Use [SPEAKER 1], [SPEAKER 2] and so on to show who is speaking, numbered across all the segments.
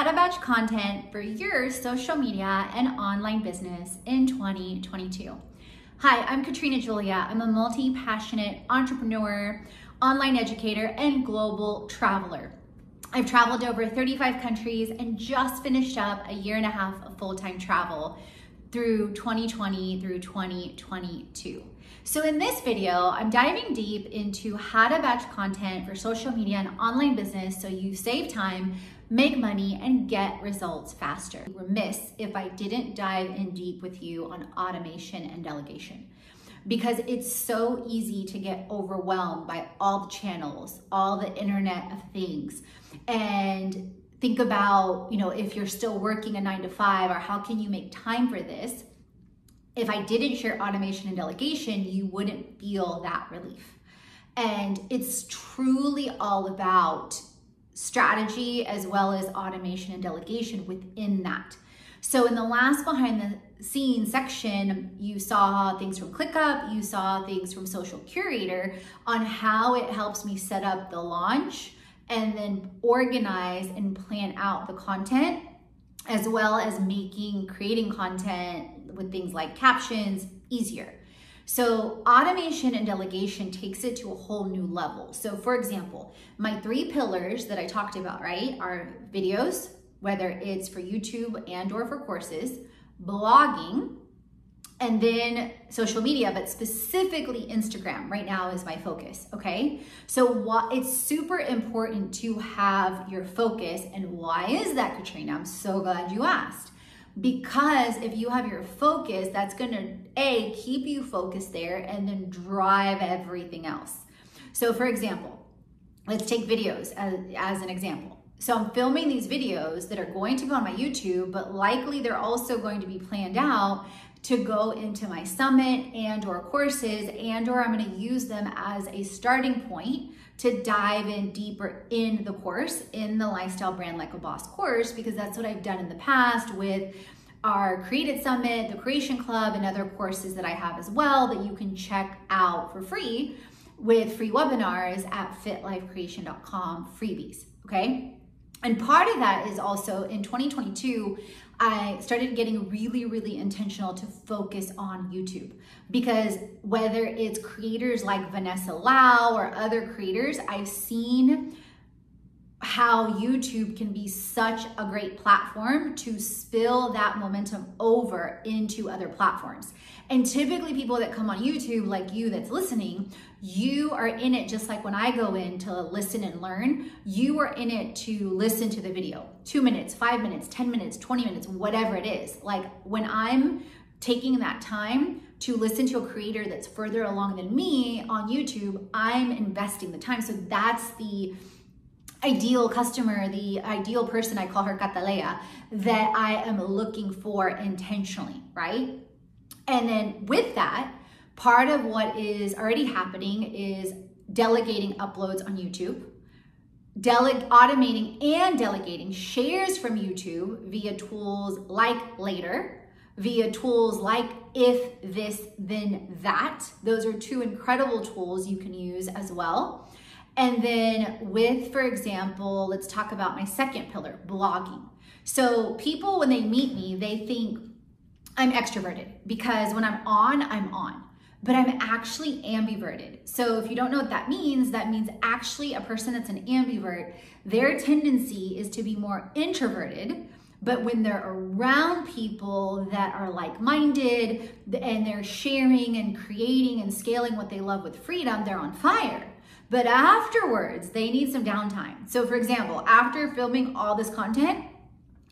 [SPEAKER 1] How to batch content for your social media and online business in 2022. Hi, I'm Katrina Julia. I'm a multi passionate entrepreneur, online educator, and global traveler. I've traveled over 35 countries and just finished up a year and a half of full time travel through 2020 through 2022. So in this video, I'm diving deep into how to batch content for social media and online business so you save time, make money, and get results faster. Remiss if I didn't dive in deep with you on automation and delegation because it's so easy to get overwhelmed by all the channels, all the internet of things. And think about, you know, if you're still working a nine to five or how can you make time for this? If I didn't share automation and delegation, you wouldn't feel that relief. And it's truly all about strategy as well as automation and delegation within that. So in the last behind the scenes section, you saw things from ClickUp, you saw things from Social Curator on how it helps me set up the launch and then organize and plan out the content as well as making creating content with things like captions easier. So automation and delegation takes it to a whole new level. So for example, my three pillars that I talked about, right, are videos, whether it's for YouTube and or for courses, blogging, and then social media, but specifically Instagram right now is my focus, okay? So what it's super important to have your focus and why is that, Katrina? I'm so glad you asked because if you have your focus, that's gonna A, keep you focused there and then drive everything else. So for example, let's take videos as, as an example. So I'm filming these videos that are going to go on my YouTube, but likely they're also going to be planned out to go into my summit and or courses and or I'm going to use them as a starting point to dive in deeper in the course in the lifestyle brand like a boss course because that's what I've done in the past with our Created Summit, the Creation Club, and other courses that I have as well that you can check out for free with free webinars at fitlifecreation.com freebies. Okay. And part of that is also in 2022, I started getting really, really intentional to focus on YouTube. Because whether it's creators like Vanessa Lau or other creators, I've seen how YouTube can be such a great platform to spill that momentum over into other platforms. And typically, people that come on YouTube, like you that's listening, you are in it just like when I go in to listen and learn, you are in it to listen to the video two minutes, five minutes, 10 minutes, 20 minutes, whatever it is. Like when I'm taking that time to listen to a creator that's further along than me on YouTube, I'm investing the time. So that's the ideal customer, the ideal person, I call her Catalea, that I am looking for intentionally, right? And then with that, part of what is already happening is delegating uploads on YouTube, dele- automating and delegating shares from YouTube via tools like Later, via tools like If This Then That. Those are two incredible tools you can use as well. And then with, for example, let's talk about my second pillar, blogging. So people, when they meet me, they think I'm extroverted because when I'm on, I'm on. but I'm actually ambiverted. So if you don't know what that means, that means actually a person that's an ambivert, their tendency is to be more introverted. But when they're around people that are like minded and they're sharing and creating and scaling what they love with freedom, they're on fire. But afterwards, they need some downtime. So, for example, after filming all this content,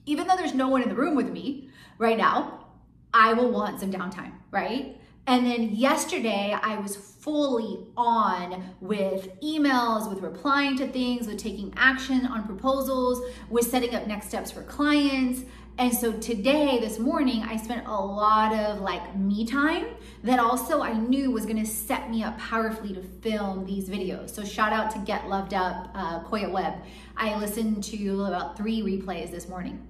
[SPEAKER 1] even though there's no one in the room with me right now, I will want some downtime, right? And then yesterday, I was fully on with emails, with replying to things, with taking action on proposals, with setting up next steps for clients. And so today, this morning, I spent a lot of like me time that also I knew was gonna set me up powerfully to film these videos. So shout out to Get Loved Up, uh, Koya Webb. I listened to about three replays this morning.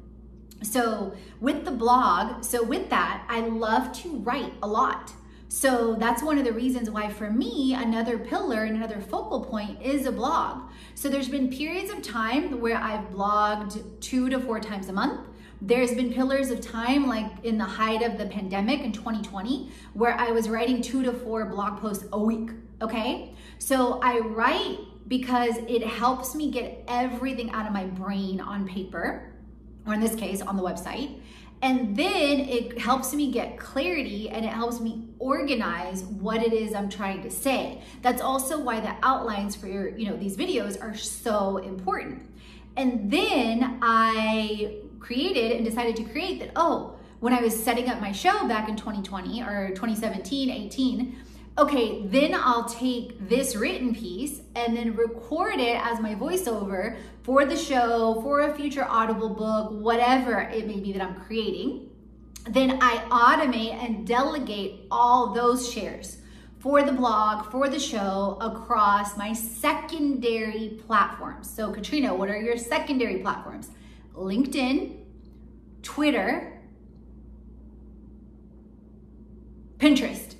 [SPEAKER 1] So with the blog, so with that, I love to write a lot. So that's one of the reasons why for me, another pillar and another focal point is a blog. So there's been periods of time where I've blogged two to four times a month. There's been pillars of time like in the height of the pandemic in 2020 where I was writing two to four blog posts a week, okay? So I write because it helps me get everything out of my brain on paper, or in this case, on the website. And then it helps me get clarity and it helps me organize what it is I'm trying to say. That's also why the outlines for your, you know, these videos are so important. And then I created and decided to create that, oh, when I was setting up my show back in 2020 or 2017, 18, okay, then I'll take this written piece and then record it as my voiceover for the show, for a future Audible book, whatever it may be that I'm creating. Then I automate and delegate all those shares for the blog, for the show across my secondary platforms. So, Katrina, what are your secondary platforms? LinkedIn, Twitter, Pinterest.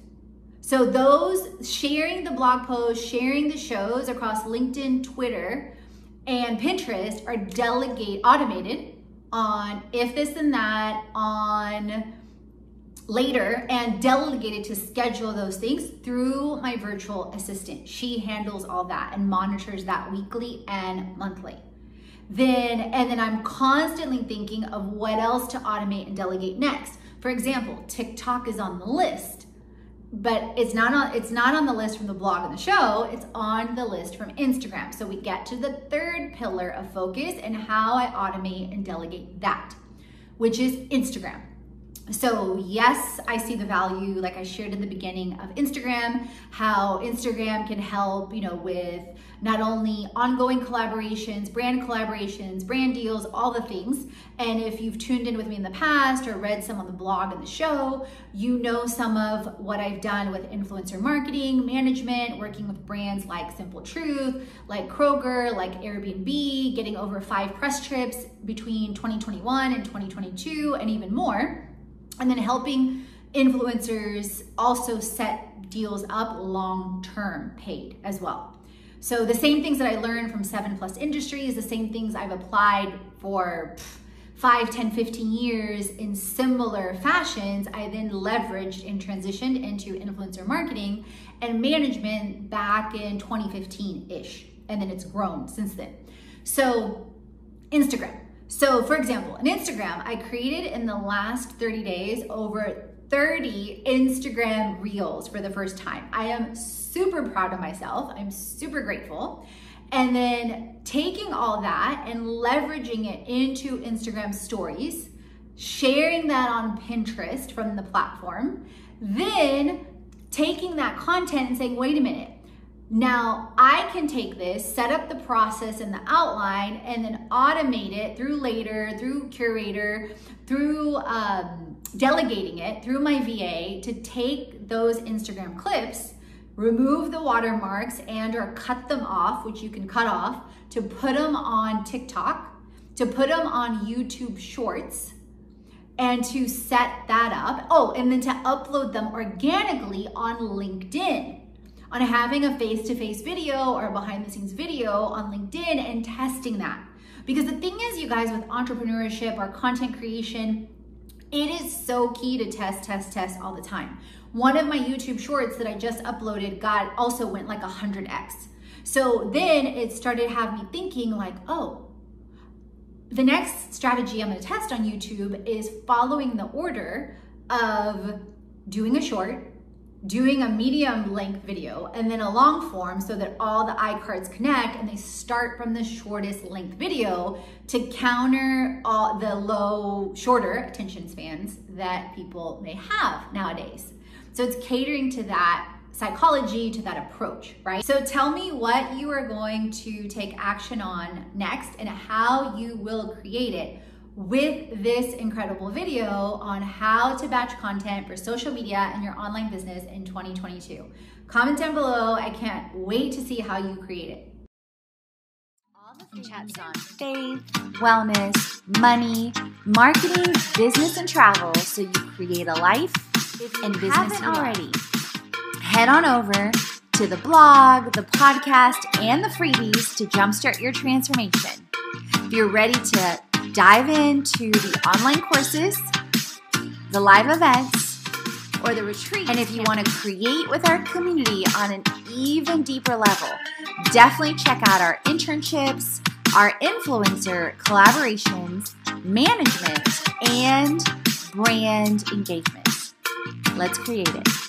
[SPEAKER 1] So those sharing the blog posts, sharing the shows across LinkedIn, Twitter, and Pinterest are delegate automated on if this and that on later and delegated to schedule those things through my virtual assistant. She handles all that and monitors that weekly and monthly. Then and then I'm constantly thinking of what else to automate and delegate next. For example, TikTok is on the list but it's not on it's not on the list from the blog and the show it's on the list from instagram so we get to the third pillar of focus and how i automate and delegate that which is instagram so yes i see the value like i shared in the beginning of instagram how instagram can help you know with not only ongoing collaborations brand collaborations brand deals all the things. And if you've tuned in with me in the past or read some on the blog and the show you know some of what i've done with influencer marketing management working with brands like simple truth like kroger like airbnb getting over five press trips between 2021 and 2022 and even more and then helping influencers also set deals up long term paid as well. So the same things that I learned from seven plus industries, the same things I've applied for five, 10, 15 years in similar fashions, I then leveraged and transitioned into influencer marketing and management back in 2015-ish. And then it's grown since then. So Instagram. So for example, on Instagram, I created in the last 30 days over 30 Instagram reels for the first time. I am super proud of myself. I'm super grateful. And then taking all that and leveraging it into Instagram stories, sharing that on Pinterest from the platform, then taking that content and saying, wait a minute, now I can take this, set up the process and the outline, and then automate it through Later, through curator, through um, delegating it through my VA to take those Instagram clips, remove the watermarks and or cut them off, which you can cut off, to put them on TikTok, to put them on YouTube Shorts, and to set that up. Oh, and then to upload them organically on LinkedIn on having a face-to-face video or behind the scenes video on LinkedIn and testing that. Because the thing is, you guys, with entrepreneurship or content creation, It is so key to test, test, test all the time. One of my YouTube shorts that I just uploaded got also went like 100x. So then it started having me thinking like, oh, the next strategy I'm gonna test on YouTube is following the order of doing a short, doing a medium length video, and then a long form so that all the iCards connect and they start from the shortest length video to counter all the low, shorter attention spans that people may have nowadays. So it's catering to that psychology, to that approach, right? So tell me what you are going to take action on next and how you will create it with this incredible video on how to batch content for social media and your online business in 2022. Comment down below. I can't wait to see how you create it.
[SPEAKER 2] And chats on faith, wellness, money, marketing, business, and travel so you create a life and business haven't already. Head on over to the blog, the podcast, and the freebies to jumpstart your transformation. If you're ready to dive into the online courses, the live events, or the retreat. And if you want to create with our community on an even deeper level, definitely check out our internships, our influencer collaborations, management, and brand engagement. Let's create it.